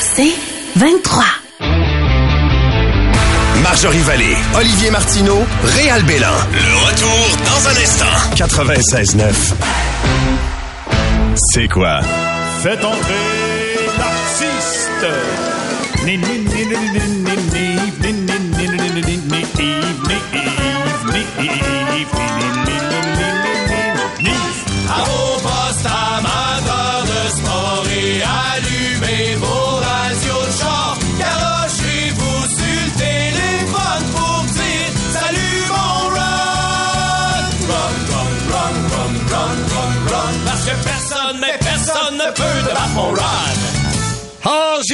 C'est 23. Marjorie Vallée, Olivier Martineau, Réal Bélan. Le retour dans un instant. 96.9. C'est quoi? Faites entrer l'artiste.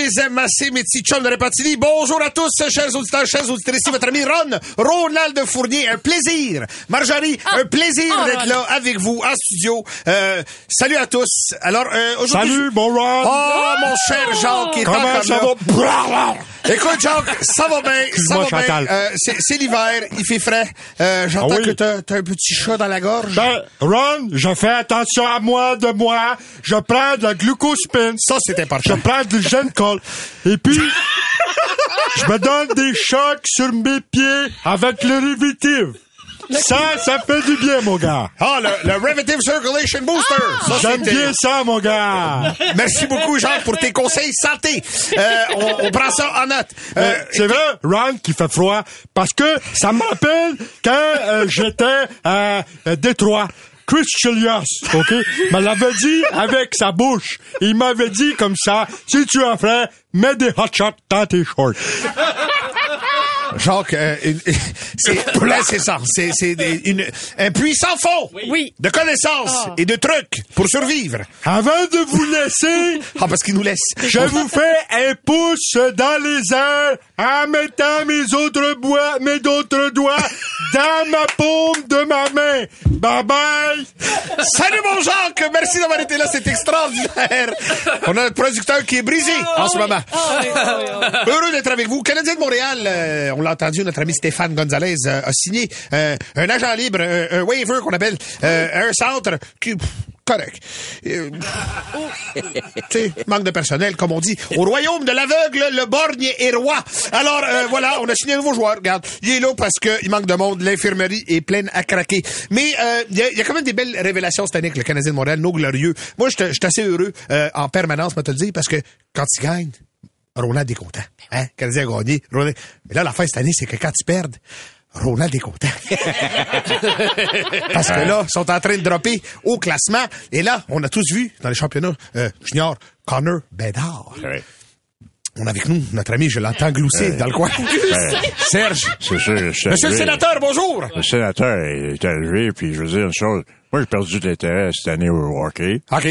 Les aime assez, mes petits chums de Repentigny. Bonjour à tous, chers auditeurs, chers auditrices. Ici, votre ami Ron, Ronald Fournier. Un plaisir. Marjorie, un plaisir Oh, d'être là avec vous en studio. Euh, salut à tous. Alors, euh, aujourd'hui... Salut, bon Ron. Oh, mon cher Jacques, qui est Comment encore ça là. va? Écoute, Jacques, ça va bien, ça va bien. Euh, c'est c'est l'hiver, il fait frais. Euh, J'entends Ah oui? que t'as t'as un petit chat dans la gorge. Ben, Ron, je fais attention à moi, de moi. Je prends de la glucospine. Ça, c'est Je important. prends du Gencol. Et puis, je me donne des chocs sur mes pieds avec le Rivitive. Ça, ça fait du bien, mon gars. Ah, le, le Revitive Circulation Booster. Ça, J'aime bien ça, mon gars. Merci beaucoup, Jacques, pour tes conseils santé. Euh, on, on prend ça en note. Euh, Euh, c'est vrai, Ron, qui fait froid, parce que ça me rappelle quand euh, j'étais à Détroit. Chris Chilios, OK, me l'avait dit avec sa bouche. Il m'avait dit comme ça, si tu en ferais, mets des hot shots dans tes shorts. Jacques, euh, c'est là, c'est ça. C'est c'est un puissant fond Oui. de connaissances et de trucs pour survivre. Avant de vous laisser, Ah, parce qu'il nous laisse. je vous fais un pouce dans les airs en mettant mes autres bois, mes autres doigts dans ma paume de ma main. Bye bye! Salut mon Jacques, merci d'avoir été là, c'est extraordinaire. On a un producteur qui est brisé en ce moment. Heureux d'être avec vous. Canadien de Montréal, euh, on l'a entendu, notre ami Stéphane Gonzalez euh, a signé euh, un agent libre, un, un waiver qu'on appelle euh, un centre qui... Correct. Euh, tu manque de personnel, comme on dit. Au royaume de l'aveugle, le borgne est roi. Alors, euh, voilà, on a signé un nouveau joueur. Regarde, il est là parce qu'il manque de monde. L'infirmerie est pleine à craquer. Mais euh, il y, a- il y a quand même des belles révélations cette année avec le Canadien de Montréal, nos glorieux. Moi, je suis assez heureux euh, en permanence, moi, te le dire, parce que quand ils gagnent, Ronald est content. Hein? Canadien a gagné. Ronald- Mais là, la fin cette année, c'est que quand ils perdent, Ronald est content. Parce que là, ils sont en train de dropper au classement. Et là, on a tous vu dans les championnats euh, juniors Connor Bedard. On a avec nous notre ami, je l'entends glousser dans le coin. Serge. C'est sûr, Monsieur le sénateur, bonjour. Le sénateur est arrivé, puis je veux dire une chose. Moi, j'ai perdu de l'intérêt cette année au hockey, OK.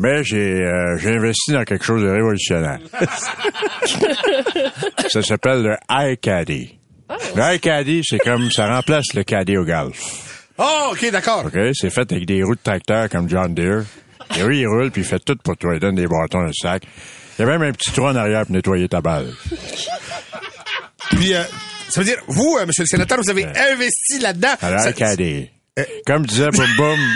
Mais j'ai euh, j'ai investi dans quelque chose de révolutionnaire. ça s'appelle le iCaddy. Le iCaddy, c'est comme ça remplace le caddie au golf. Oh, OK, d'accord. OK? C'est fait avec des roues de tracteur comme John Deere. Et oui, il roule, puis il fait tout pour toi. Il donne des bâtons, un sac. Il y a même un petit trou en arrière pour nettoyer ta balle. Puis, euh, ça veut dire, vous, euh, monsieur le sénateur, vous avez investi là-dedans. Alors, Ça-. Euh. Comme disait Boum Boum.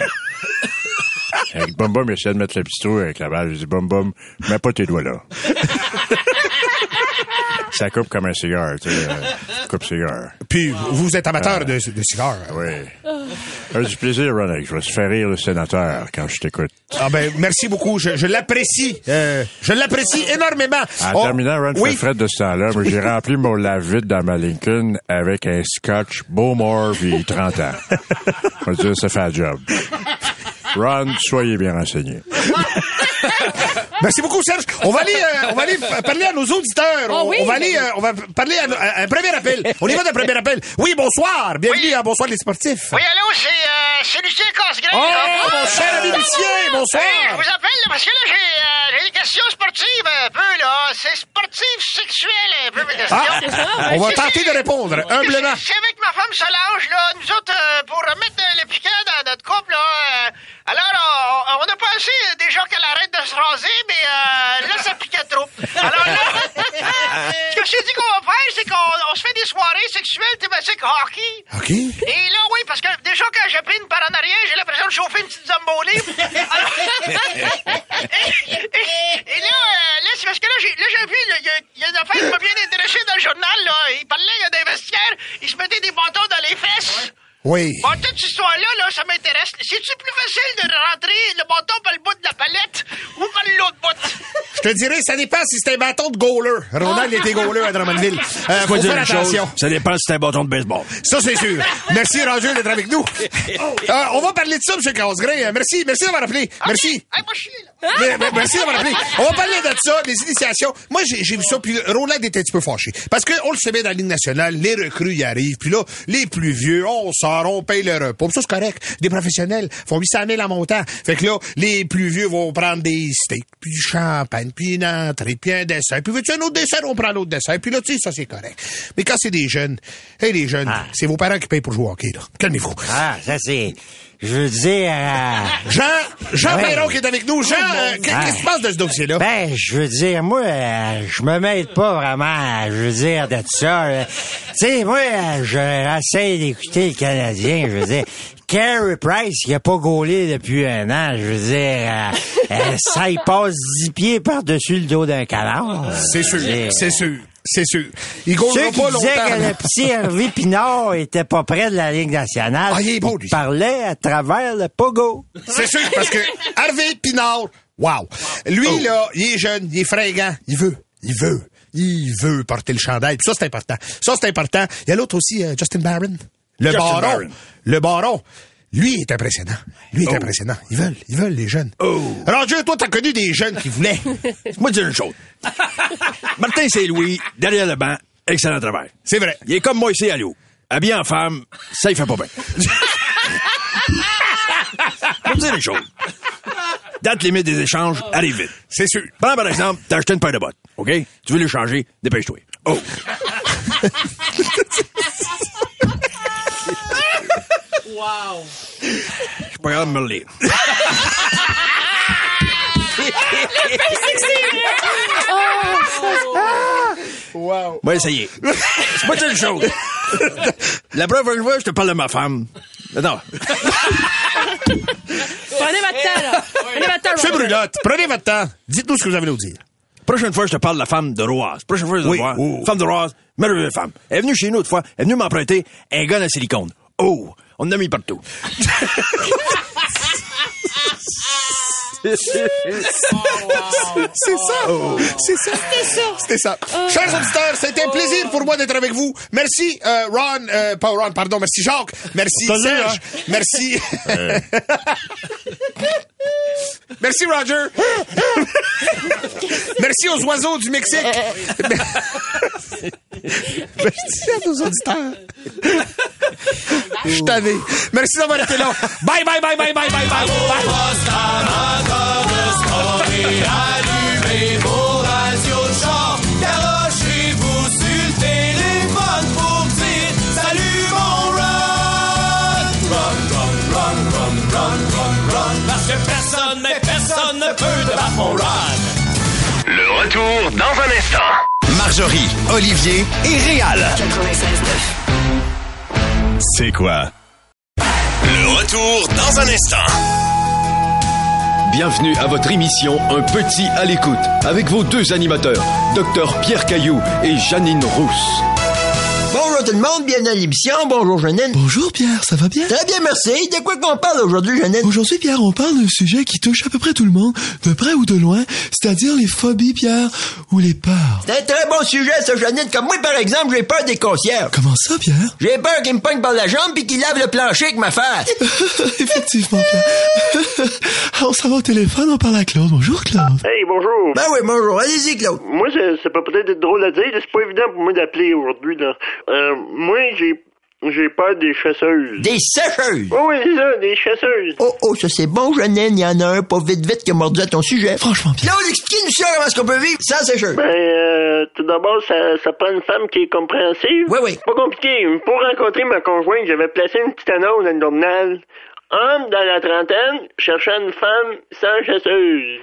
avec Boum Boum, il essayait de mettre le petit trou avec la balle. Je dis Boum Boum, mets pas tes doigts là. Ça coupe comme un cigare, tu sais. euh, coupe cigare. Puis, vous êtes amateur de, de cigares. Oui. Ça du plaisir, Ronald. Je vais se faire rire le sénateur quand je t'écoute. Ah ben, merci beaucoup. Je, je l'apprécie. Euh, je l'apprécie énormément. En On- terminant, Ron, oui. fait frais de ce temps-là. J'ai rempli mon lave-vide dans ma Lincoln avec un scotch Bowmore puis 30 ans. On va dire, ça fait un job. Ron, soyez bien renseigné. Merci beaucoup, Serge. On va aller, euh, on va aller parler à nos auditeurs. Oh on, oui, on va aller, euh, on va parler à, à un premier appel. On y va d'un premier appel. Oui, bonsoir. Bienvenue à Bonsoir les sportifs. Oui, allô, c'est euh, c'est Lucien Casgrain. Oh, mon cher ami Lucien, bonsoir. Oui, je vous appelle parce que là, j'ai euh, j'ai des questions sportives un peu, là. C'est sportif, sexuel, un peu, mes questions. Ah, on va C'est- tenter c'est- de répondre humblement. C'est avec ma femme Solange, là. Nous autres, euh, pour remettre euh, le piquant dans notre couple, là. euh, alors, on, on a pensé euh, déjà qu'elle arrête de se raser, mais euh, là, ça piquait trop. Alors là, ce que je t'ai dit qu'on va faire, c'est qu'on on se fait des soirées sexuelles thématiques hockey. OK. Et là, oui, parce que déjà quand j'ai pris une par en arrière, j'ai l'impression de chauffer une petite zamboli. Alors- et, et- et là, euh, là c'est parce que là, j'ai, vu, il y a- il y, a une affaire qui m'a bien intéressé dans le journal, là. Il parlait, il y a des vestiaires, ils se mettaient des bâtons dans les fesses. Oui. Bon, toute cette histoire-là, là, ça m'intéresse. C'est-tu plus facile de rentrer le bâton par le bout de la palette ou par l'autre bout? Je te dirais, ça dépend si c'est un bâton de goaler. Ronald était goaler à Drummondville. Euh, faut dire faire une chose, attention. ça dépend si c'est un bâton de baseball. Ça, c'est sûr. Merci, Roger, d'être avec nous. Euh, on va parler de ça, M. Casgrain. Euh, Merci, merci d'avoir appelé. Merci. Hey, moi, je suis là. Mais- mais- merci d'avoir appelé. On va parler de ça, des initiations. Moi, j'ai vu ça, puis Roland était un petit peu fâché. Parce qu'on le sait bien dans la Ligue nationale, les recrues y arrivent, puis là, les plus vieux, on sort, on paye le repas. Ça, c'est correct. Des professionnels font 800 000 en montant. Fait que là, les plus vieux vont prendre des steaks, puis du champagne, puis une entrée, puis un dessert. Puis veux-tu un autre dessert? On prend l'autre dessert. Puis là, tu sais, ça, c'est correct. Mais quand c'est des jeunes, hey, les jeunes, c'est vos parents qui payent pour jouer au hockey, là. Calmez-vous. Ah, ça c'est... Je veux dire... euh, Jean, Jean Ouais. Perron qui est avec nous. Jean, euh, qu'est- Ah. qu'est-ce qui se passe de ce dossier-là? Ben, je veux dire, moi, euh, je me mêle pas vraiment, je veux dire, de ça. euh. Tu sais, moi, euh, j'essaie d'écouter le Canadien, je veux dire. Carey Price, qui a pas gaulé depuis un an, je veux dire, euh, euh, ça, il passe dix pieds par-dessus le dos d'un canard. C'est sûr, Je c'est sûr, c'est sûr. Il Ceux gaulera qui pas disaient longtemps. que le petit Hervé Pinard était pas près de la Ligue nationale, Ah, il est bon, lui. parlait à travers le pogo. C'est sûr, parce que Harvey Pinard, wow. Lui, Oh. là, il est jeune, il est fringant, il veut, il veut, il veut porter le chandail. Puis ça, c'est important. Ça, c'est important. Il y a l'autre aussi, euh, Justin Barron. Le Justin baron. Barron. Le baron. Lui est impressionnant. Lui est Oh. impressionnant. Ils veulent, ils veulent, les jeunes. Roger, toi, t'as connu des jeunes qui voulaient. Moi, dire une chose. Martin Saint-Louis, derrière le banc, excellent travail. C'est vrai. Il est comme moi ici à Léo. Habillé en femme, ça, il fait pas bien. Pour dire une chose. Date limite des échanges, arrive vite. C'est sûr. Prends par exemple, t'as acheté une paire de bottes, OK? Tu veux les changer, dépêche-toi. Oh! Wow. Je suis pas grave de me le lire. Wow. Bon, ça y est. C'est pas une chose. La preuve que je vois, je te parle de ma femme. Non. Prenez votre temps, là. Prenez votre temps, C'est Roger. brulotte. Prenez votre temps. Dites-nous ce que vous avez à nous dire. Prochaine fois, je te parle de la femme de Roise. Prochaine fois, je vais Oui. voir. Oh. Femme de Roise, merveilleuse femme. Elle est venue chez nous une fois. Elle est venue m'emprunter un gun à silicone. Oh! On en a mis partout. C'est ça. C'est ça. C'était ça. Chers auditeurs, c'était un plaisir pour moi d'être avec vous. Merci, euh, Ron, euh, pas Ron, pardon, merci Jacques. Merci Salut, Serge. hein. Merci. merci Roger. merci aux oiseaux du Mexique. merci à nos auditeurs. Je suis tanné. Merci d'avoir été là. Bye, bye, bye, bye, bye, bye, bye. bye. Run, run, run, run, run, run, run. Personne, mais personne ne peut te battre mon Ron. Le retour dans un instant. Marjorie, Olivier et Réal. C'est quoi? Le retour dans un instant. Bienvenue à votre émission Un petit à l'écoute avec vos deux animateurs, Dr Pierre Caillou et Janine Rousse. Bonjour tout le monde, bienvenue à l'émission. Bonjour Jeannine. Bonjour Pierre, ça va bien? Très bien, merci. De quoi qu'on parle aujourd'hui, Jeannine? Aujourd'hui Pierre, on parle d'un sujet qui touche à peu près tout le monde, de près ou de loin, c'est-à-dire les phobies Pierre, ou les peurs. C'est un très bon sujet, ça, Jeannine. Comme moi, par exemple, j'ai peur des concierges. Comment ça Pierre? J'ai peur qu'ils me pognent par la jambe puis qu'ils lavent le plancher avec ma face. Effectivement Pierre. on s'en va au téléphone, on parle à Claude. Bonjour Claude. Hey, bonjour. Ben oui, bonjour. Allez-y, Claude. Moi, ça, ça peut peut-être être drôle à dire, c'est pas évident pour moi d'appeler aujourd'hui, là. Euh, moi, j'ai, j'ai peur des chasseuses. Des sécheuses. Oui, oui, c'est ça, des chasseuses. Oh, oh, ça c'est bon, Jeannine. Il y en a un pas vite vite qui a mordu à ton sujet. Franchement Pierre. Claude, expliquez-nous ça, comment est-ce qu'on peut vivre sans sécheuse. Ben, euh, tout d'abord, ça, ça prend une femme qui est compréhensive. Oui, oui. Pas compliqué. Pour rencontrer ma conjointe, j'avais placé une petite annonce dans le journal. Homme dans la trentaine cherchant une femme sans chasseuse.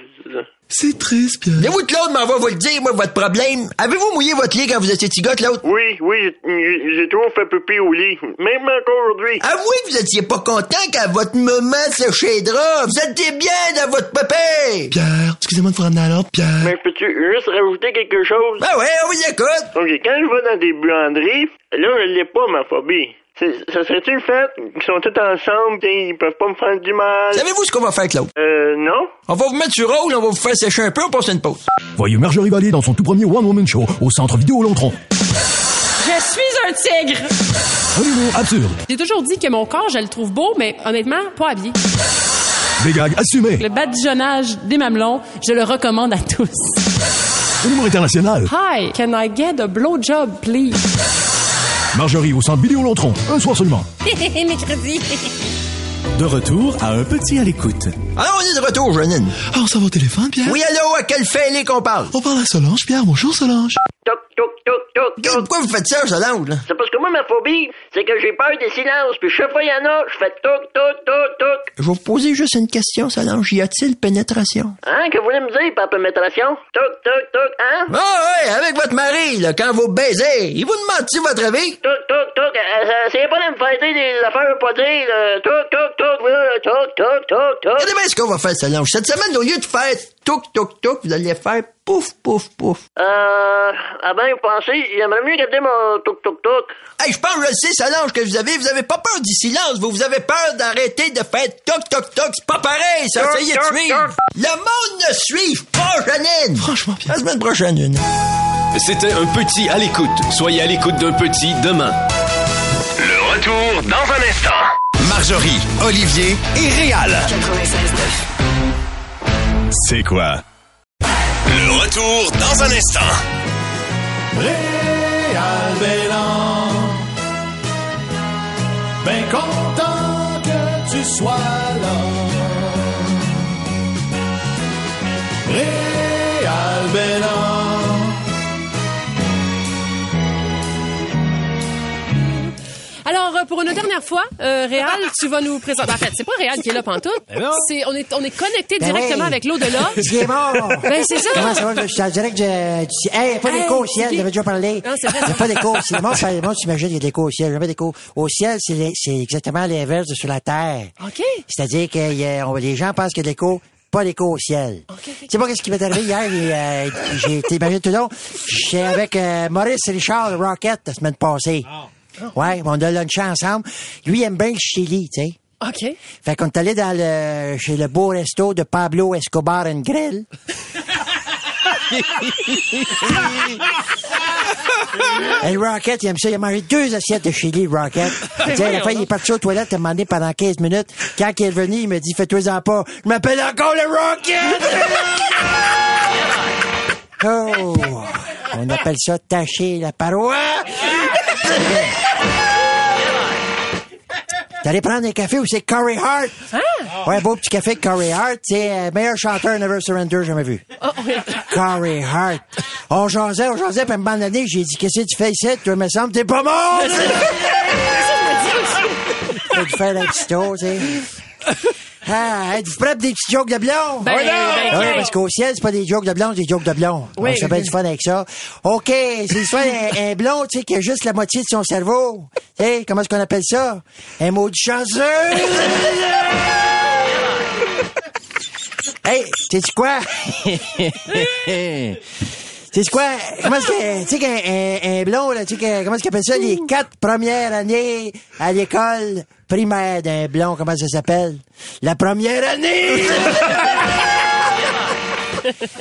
C'est triste, Pierre. Mais vous, Claude, m'en va vous le dire, moi, votre problème. Avez-vous mouillé votre lit quand vous étiez petit gars, Claude? Oui, oui, j'ai toujours fait pipi au lit. Même encore aujourd'hui. Avouez que vous étiez pas content quand votre maman les draps. Vous étiez bien dans votre pépé. Pierre, excusez-moi de vous ramener à l'ordre, Pierre. Mais peux-tu juste rajouter quelque chose? Ben ouais, on vous écoute. Ok, quand je vais dans des buanderies, là, je l'ai pas, ma phobie. C'est- Ça serait-tu le fait qu'ils sont tous ensemble, t'sais, ils peuvent pas me faire du mal? Savez-vous ce qu'on va faire, Claude? Euh, non? On va vous mettre sur rôle, on va vous faire sécher un peu, on passe une pause. Voyez Marjorie Vallée dans son tout premier One Woman Show au Centre Vidéo Lontron. Je suis un tigre. Un humour absurde. J'ai toujours dit que mon corps, je le trouve beau, mais honnêtement, pas habillé. Des gags assumés. Le badigeonnage des mamelons, je le recommande à tous. Un humour international. Hi, can I get a blowjob, please? Marjorie au Centre Vidéo Lontron. Un soir seulement. Mercredi. De retour à un petit à l'écoute. Alors, on est de retour, Janine. Ah, on s'en va au téléphone, Pierre? Oui, allô, à quel fêlé qu'on parle? On parle à Solange, Pierre. Bonjour, Solange. Toc, toc, toc, toc, toc. Pourquoi vous faites ça, Solange, là? C'est parce que moi, ma phobie, c'est que j'ai peur des silences, puis chaque fois il y en a, je fais toc, toc, toc, toc. Je vais vous poser juste une question, Solange. Y a-t-il pénétration? Hein, que vous voulez me dire par pénétration? Toc, toc, toc, hein? Ah ouais, avec votre mari, là, quand vous baisez, il vous demande-tu votre avis? Toc, toc, toc, euh, euh, c'est pas de me dire des affaires pas dire, là. Toc, toc, toc, toc, toc, toc, toc. Regardez bien ce qu'on va faire, Solange. Cette semaine, au lieu de faire toc, toc, toc, vous allez faire pouf, pouf, pouf. Euh, ah ben, vous pensez, j'aimerais mieux garder mon toc, toc, toc. Hey, je pense, que je le sais, Solange, que vous avez, vous avez pas peur du silence, vous, vous avez peur d'arrêter de faire toc, toc, toc. C'est pas pareil, ça, Toc, essayez de suivre. toc. Le monde ne suit pas, Janine. Franchement, Pierre. La semaine prochaine, Janine. C'était un petit à l'écoute. Soyez à l'écoute d'un petit demain. Le retour dans un instant. Marjorie, Olivier et Réal. C'est quoi? Le retour dans un instant. Réal Bélan. Ben content que tu sois là. Réal Alors, euh, pour une dernière fois, euh, Réal, tu vas nous présenter. En fait, c'est pas Réal qui est là pantoute. C'est, on est, on est connecté Ben directement oui. avec l'au-delà. C'est bon. Ben, c'est ça. Comment ça va? Je suis en direct du... du- Hey, pas Hey, d'écho au ciel, ok. j'avais déjà parlé. Non, c'est vrai. Il n'y a pas d'écho au ciel. Le monde s'imagine qu'il y a de l'écho au ciel. Jamais d'écho. Au ciel, c'est c'est exactement l'inverse de sur la terre. OK. C'est-à-dire que y a- on- les gens pensent qu'il y a de l'écho, pas d'écho au ciel. Tu sais pas qu'est-ce qui m'est arrivé hier? et, euh, J'ai été imagine tout le long. J'étais avec euh, Maurice Richard, Rocket, la semaine passée. Ouais, on a lunché ensemble. Lui, il aime bien le chili, tu sais. OK. Fait qu'on est allé dans le, chez le beau resto de Pablo Escobar and Grill. Et Rocket, il aime ça. Il a mangé deux assiettes de chili, Rocket. Tu sais, à la fin, il est parti aux toilettes, il a demandé pendant 15 minutes. Quand il est revenu, il me dit, fais-toi-en pas. Je m'appelle encore le Rocket! oh! On appelle ça tacher la paroi. T'allais prendre un café où c'est Corey Hart? Ouais, beau petit café Corey Hart. C'est euh, meilleur chanteur Never Surrender jamais vu. Corey Hart. On jasait, on jasait, puis à un moment donné, j'ai dit, qu'est-ce que tu fais ici? Toi, me semble, t'es pas mort! Fait dû faire un petit tour, tu sais. Ah, êtes-vous prêts pour des petits jokes de blond? Ben, ben, oui, ben, parce qu'au ciel, c'est pas des jokes de blond, c'est des jokes de blond. Oui. On bien du fun avec ça. OK, c'est l'histoire d'un un blond, tu sais, qui a juste la moitié de son cerveau. Tu sais, comment est-ce qu'on appelle ça? Un mot de chanceux! hey, sais-tu quoi? C'est quoi? Comment est-ce que, tu sais, qu'un un, un blond, là, tu sais, que- comment est-ce qu'il appelle ça? Les quatre premières années à l'école primaire d'un blond, comment ça s'appelle? La première année!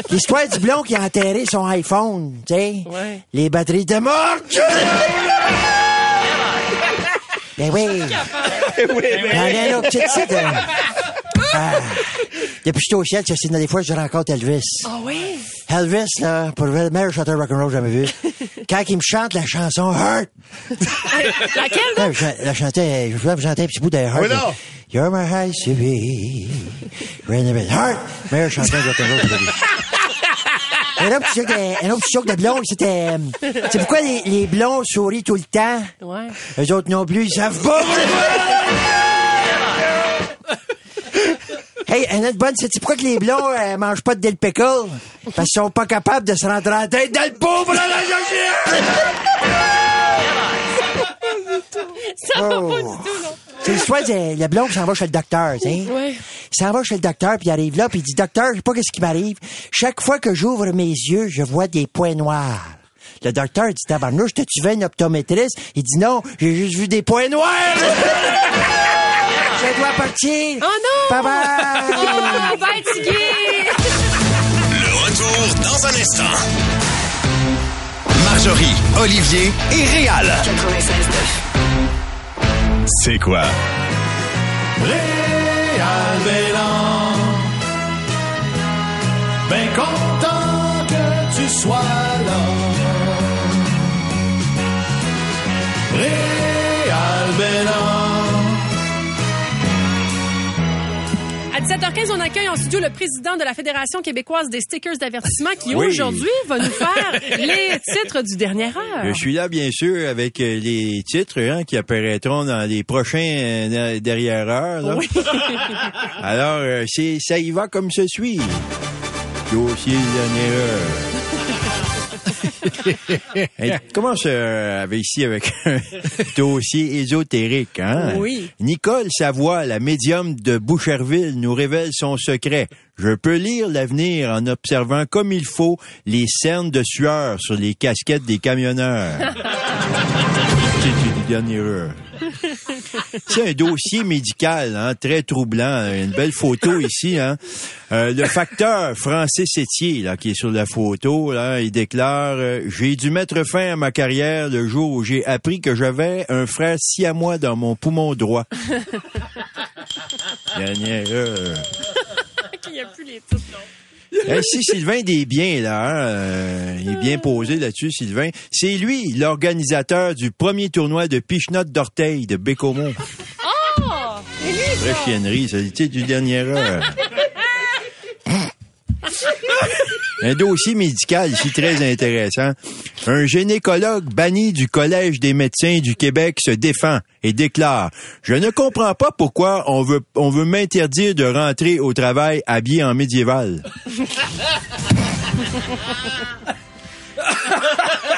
L'histoire du blond qui a enterré son iPhone, tu sais? Ouais. Les batteries de mortes! ben oui! Allez, là, petite site, euh, ah. Depuis que j'étais au ciel, c'est des fois que je rencontre Elvis. Ah oui? Elvis, là, pour le meilleur chanteur rock'n'roll que j'ai jamais vu. Quand il me chante la chanson Hurt, Laquelle? Ouais, je la chantais, je voulais chanter un petit bout de Hurt. Oui, non. You're my high city. Heart, meilleur chanteur rock'n'roll que j'ai vu. Un autre petit de, un autre petit de blond, c'était, euh, c'est pourquoi les, les blonds sourient tout le temps? Ouais. Eux autres non plus, ils savent pas. Hey, une autre bonne, c'est pourquoi que les blonds euh, mangent pas de dill pickle? Parce qu'ils sont pas capables de se rentrer en tête dans le pauvre Ça va pas Oh. du tout, non. C'est de le blond qui s'en va chez le docteur, tu sais. Ouais. Il s'en va chez le docteur, puis il arrive là, puis il dit, docteur, je sais pas qu'est-ce qui m'arrive. Chaque fois que j'ouvre mes yeux, je vois des points noirs. Le docteur dit, tabarnouche, t'as-tu vu un optométriste? Il dit, non, j'ai juste vu des points noirs. je dois partir. Oh non! Bye bye. Oh, bye, Tiggy! Le retour dans un instant. Marjorie, Olivier et Réal. C'est quoi? Réal Bélan. Ben content que tu sois 7h15, on accueille en studio le président de la Fédération québécoise des stickers d'avertissement qui aujourd'hui va nous faire les titres du dernier heure. Je suis là bien sûr avec euh, les titres hein, qui apparaîtront dans les prochains euh, heures. Oui. Alors euh, ça y va comme se suit. Dossier dernière heure. Hey, commence euh, avec ici avec un dossier ésotérique. Hein? Oui. Nicole Savoie, la médium de Boucherville, nous révèle son secret. Je peux lire l'avenir en observant comme il faut les cernes de sueur sur les casquettes des camionneurs. C'est un dossier médical, hein, très troublant. Une belle photo ici. Hein. Euh, le facteur Francis Etier, là, qui est sur la photo, là, il déclare euh, J'ai dû mettre fin à ma carrière le jour où j'ai appris que j'avais un frère siamois dans mon poumon droit. Il n'y a plus les titres, non. Eh, si Sylvain Desbiens, là, hein, euh, il est bien posé là-dessus, Sylvain. C'est lui, l'organisateur du premier tournoi de pichenotte d'orteil de Bécomo. Oh! C'est lui, Vraie chiennerie, ça, du dernier heure. Un dossier médical ici très intéressant. Un gynécologue banni du Collège des médecins du Québec se défend et déclare Je ne comprends pas pourquoi on veut on veut m'interdire de rentrer au travail habillé en médiéval.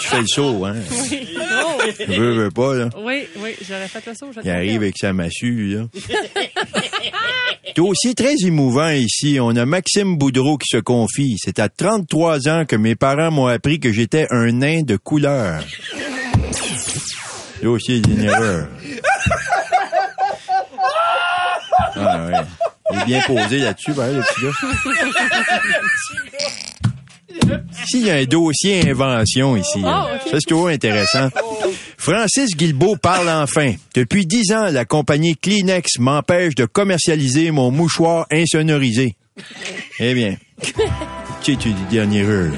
tu fais le saut, hein? Oui. Non. Veux, veux pas, là. Oui, oui, j'aurais fait le saut. je Il arrive avec sa massue, là. Dossier très émouvant ici. On a Maxime Boudreau qui se confie. C'est à 33 ans que mes parents m'ont appris que j'étais un nain de couleur. Dossier d'une erreur. Ah ouais. Il est bien posé là-dessus, ben, le petit gars. Ici, il y a un dossier invention ici. Ah. Ça, c'est toujours intéressant. Francis Guilbeault parle enfin. Depuis dix ans, la compagnie Kleenex m'empêche de commercialiser mon mouchoir insonorisé. Eh bien, tu tu du dernier heure.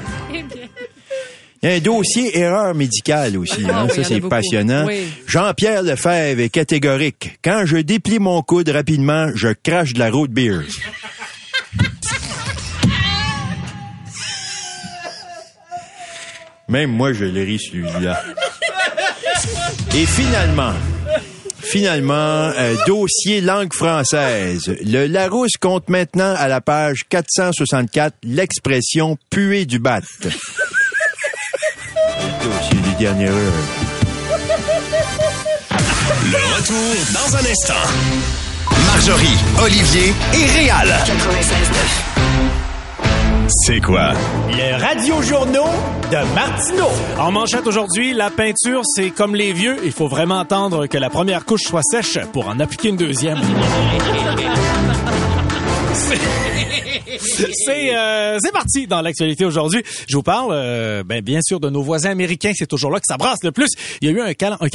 Il y a un dossier erreur médicale aussi. Ah hein. oui, Ça, c'est passionnant. Oui. Jean-Pierre Lefebvre est catégorique. Quand je déplie mon coude rapidement, je crache de la road beer. Même moi, je l'ai ri celui-là. Et finalement, finalement, euh, dossier langue française. Le Larousse compte maintenant à la page 464 l'expression puer du bat. dossier du dernier heure. Le retour dans un instant. Marjorie, Olivier et Réal. C'est quoi? Le Radio Journaux de Martineau. En manchette aujourd'hui, la peinture, c'est comme les vieux. Il faut vraiment attendre que la première couche soit sèche pour en appliquer une deuxième. C'est- euh, c'est parti dans l'actualité aujourd'hui. Je vous parle, euh, ben, bien sûr, de nos voisins américains. C'est toujours là que ça brasse le plus. Il y a eu un, cal- un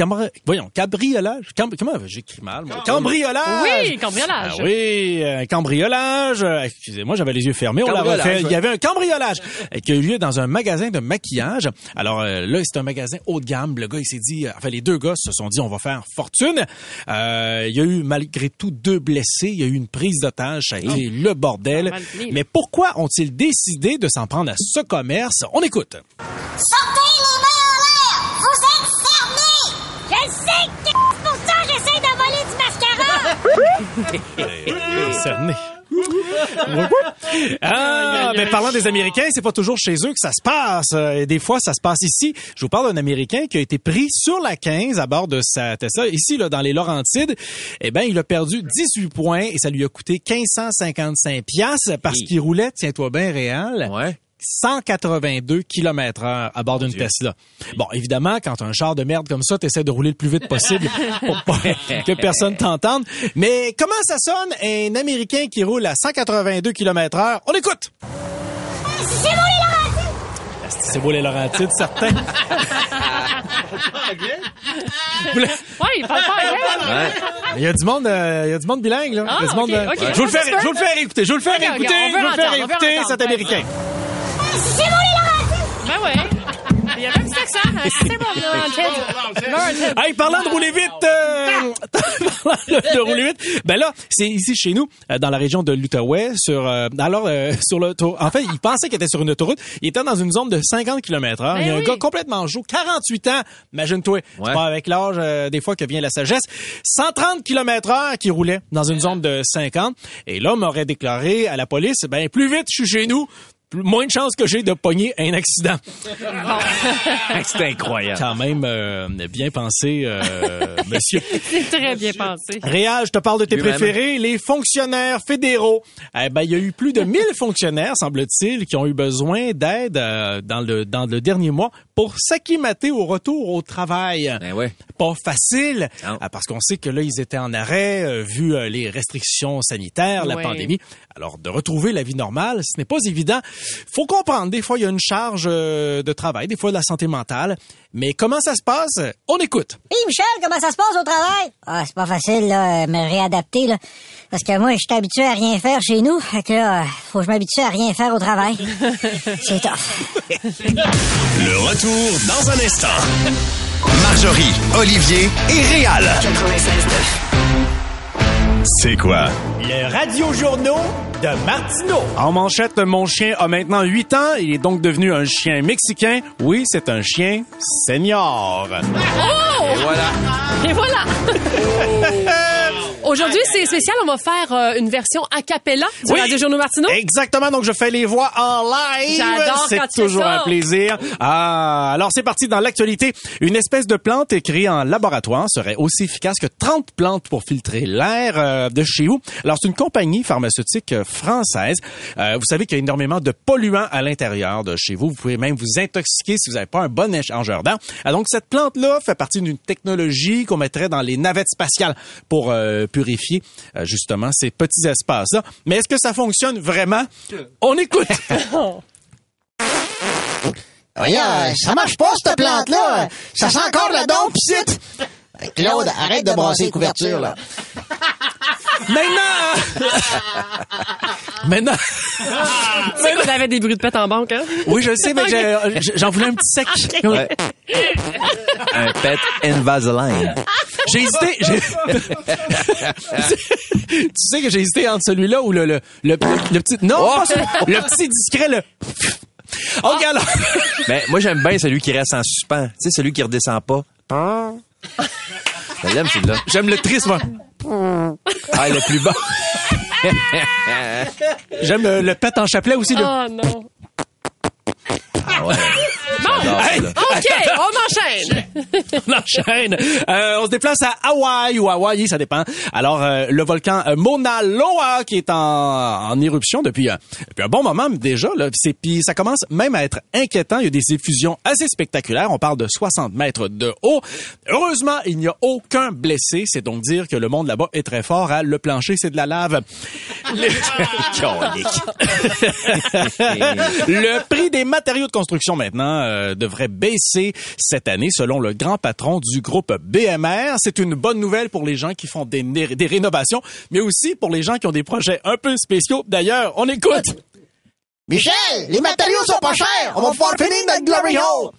voyons, cabriolage? Cam- comment j'écris mal moi? Cambriolage. Oui, cambriolage. Ah oui, un cambriolage. Euh, Excusez-moi, j'avais les yeux fermés. On l'avait Cambriolage, fait. Il y avait un cambriolage euh, qui a eu lieu dans un magasin de maquillage. Alors euh, là, c'est un magasin haut de gamme. Le gars, il s'est dit, euh, enfin les deux gars se sont dit, on va faire fortune. Euh, il y a eu malgré tout deux blessés. Il y a eu une prise d'otage. Ça a été le bordel. Mais pourquoi ont-ils décidé de s'en prendre à ce commerce? On écoute. Sortez les mains en l'air! Vous êtes fermés! Je le sais que pour ça, j'essaie de voler du mascara! cerné. Ah, mais parlant des Américains, c'est pas toujours chez eux que ça se passe. Euh, Et des fois, ça se passe ici. Je vous parle d'un Américain qui a été pris sur la 15 à bord de sa Tesla, ici, là, dans les Laurentides. Eh ben, il a perdu 18 points et ça lui a coûté 1555 piastres parce qu'il roulait, tiens-toi bien, réel. 182 km heure à bord d'une Tesla. Bon, évidemment, quand un char de merde comme ça, t'essaies de rouler le plus vite possible pour pas que personne t'entende. Mais comment ça sonne un Américain qui roule à 182 km heure? On écoute! C'est beau les Laurentides, certains. Ouais, il parle pas anglais. Il y a du monde, euh, il y a du monde bilingue, là. Ah, du monde, euh. Je vous le fais, je vous le fais écouter, je vous le fais écouter, je vous le fais entendre, on veut cet Américain. Ben ouais. Il y a un petit accent. hein. C'est bon. Hey, parlant de rouler vite, euh, parlant de, rouler vite, ben là, c'est ici chez nous, euh, dans la région de l'Outaouais, sur, euh, alors, euh, sur l'autoroute. En fait, il pensait qu'il était sur une autoroute. Il était dans une zone de 50 km heure. Il y a un oui. gars complètement chaud, 48 ans. Imagine-toi. C'est pas avec l'âge, euh, des fois, que vient la sagesse. 130 km heure qui roulait dans une zone de 50. Et l'homme aurait déclaré à la police, ben, plus vite je suis chez nous, moins de chances que j'ai de pogner un accident. C'est incroyable. Quand même euh, bien pensé, euh, monsieur. C'est très bien pensé. Réal, je te parle de tes préférés, les fonctionnaires fédéraux. Eh ben, il y a eu plus de 1000 fonctionnaires, semble-t-il, qui ont eu besoin d'aide euh, dans le dans le dernier mois pour s'acclimater au retour au travail. Ben ouais. Pas facile, Non. euh, parce qu'on sait que là, ils étaient en arrêt, euh, vu euh, les restrictions sanitaires, la Ouais. pandémie. Alors, de retrouver la vie normale, ce n'est pas évident. Faut comprendre, des fois, il y a une charge de travail, des fois de la santé mentale. Mais comment ça se passe? On écoute. Hey Michel, comment ça se passe au travail? Ah, c'est pas facile, là, me réadapter, là. Parce que moi, je suis habitué à rien faire chez nous. Fait que là, faut que je m'habitue à rien faire au travail. C'est tough. Le retour dans un instant. Marjorie, Olivier et Réal. C'est quoi? Le Radio Journaux de Martineau. En manchette, mon chien a maintenant 8 ans. Il est donc devenu un chien mexicain. Oui, c'est un chien senior. Oh! Et voilà. Et voilà! Aujourd'hui, c'est spécial. On va faire euh, une version a cappella du Oui. Radio Journaux Martineau. Exactement, donc je fais les voix en live. J'adore C'est quand tu fais toujours ça. un plaisir. Ah, alors c'est parti dans l'actualité. Une espèce de plante créée en laboratoire serait aussi efficace que 30 plantes pour filtrer l'air euh, de chez vous. Alors c'est une compagnie pharmaceutique euh, française. Euh, vous savez qu'il y a énormément de polluants à l'intérieur de chez vous. Vous pouvez même vous intoxiquer si vous n'avez pas un bon échangeur d'air. Ah, donc cette plante-là fait partie d'une technologie qu'on mettrait dans les navettes spatiales pour euh, purifier euh, justement ces petits espaces-là. Mais est-ce que ça fonctionne vraiment? On écoute. Voyons, euh, ça marche pas, cette plante-là. Ça sent encore la dompe Claude, arrête de brasser les couvertures, là. Maintenant! Maintenant! Tu sais qu'on avait des bruits de pète en banque, hein? Oui, je sais, mais j'en voulais un petit sec. Ouais. Un pet Invaseline. J'ai hésité. tu sais que j'ai hésité entre celui-là ou le, le, le, le petit. Non, Oh! le petit discret, le. OK, alors. Mais moi, j'aime bien celui qui reste en suspens. Tu sais, celui qui redescend pas. Je l'aime, celui-là. J'aime le triste, moi. Ah, le plus bas. J'aime le, le pet en chapelet aussi, là. Oh non. Ah ouais. OK, on enchaîne. on enchaîne. Euh, on se déplace à Hawaï ou Hawaii, ça dépend. Alors, euh, le volcan euh, Mauna Loa qui est en, en éruption depuis, euh, depuis un bon moment déjà. Là, c'est, puis ça commence même à être inquiétant. Il y a des effusions assez spectaculaires. On parle de 60 mètres de haut. Heureusement, il n'y a aucun blessé. C'est donc dire que le monde là-bas est très fort. à Le plancher, c'est de la lave. le prix des matériaux de construction maintenant euh, devrait baisser cette année selon le grand patron du groupe BMR. C'est une bonne nouvelle pour les gens qui font des, des rénovations, mais aussi pour les gens qui ont des projets un peu spéciaux. D'ailleurs, on écoute. Michel, les matériaux sont pas chers. On va pouvoir finir notre glory hole.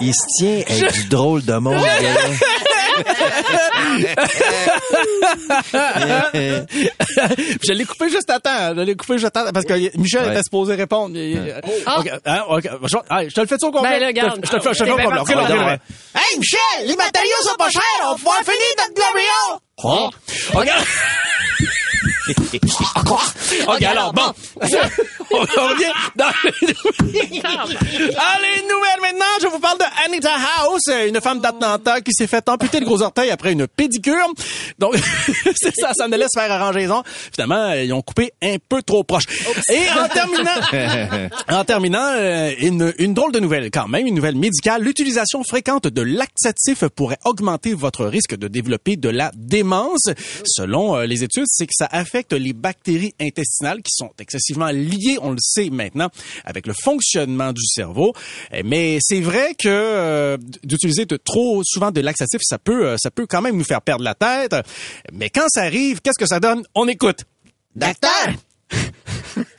Il se tient avec du drôle de monde. je l'ai coupé juste à temps. Je l'ai coupé juste à temps parce que Michel Ouais. était supposé répondre. Ok, ok. Je, ah, je te le fais au complet? Ben, là, regarde. Je te le fais, je te le fais au Ben, complet. ben, ben, ouais. Hey, Michel, les matériaux sont pas chers. On va pouvoir finir notre Gloria. Oh. Ok, alors, bon. on revient dans les Allez, nouvelle maintenant. Je vous parle de Anita House, une femme d'Atlanta qui s'est fait amputer le gros orteil après une pédicure. Donc, c'est ça, ça me laisse faire arranger les ongles. Finalement, ils ont coupé un peu trop proche. Et en terminant, en terminant, euh, une, une drôle de nouvelle quand même, une nouvelle médicale. L'utilisation fréquente de laxatifs pourrait augmenter votre risque de développer de la démence. Selon euh, les études, c'est que ça affecte les bactéries intestinales qui sont excessivement liées, on le sait maintenant, avec le fonctionnement du cerveau. Euh, Mais c'est vrai que euh, d'utiliser de trop souvent de laxatifs, ça peut, euh, ça peut quand même nous faire perdre la tête. Mais quand ça arrive, qu'est-ce que ça donne? On écoute. Docteur,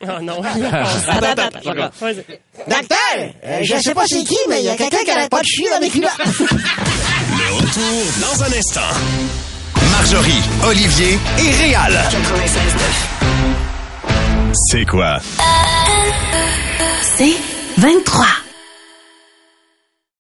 Oh non. Attends, attends, attends. Vas-y. docteur, euh, je sais pas c'est qui, mais il y a quelqu'un qui arrête pas de chier dans mes culottes. Le retour dans un instant. Marjorie, Olivier et Réal. C'est quoi? C'est 23.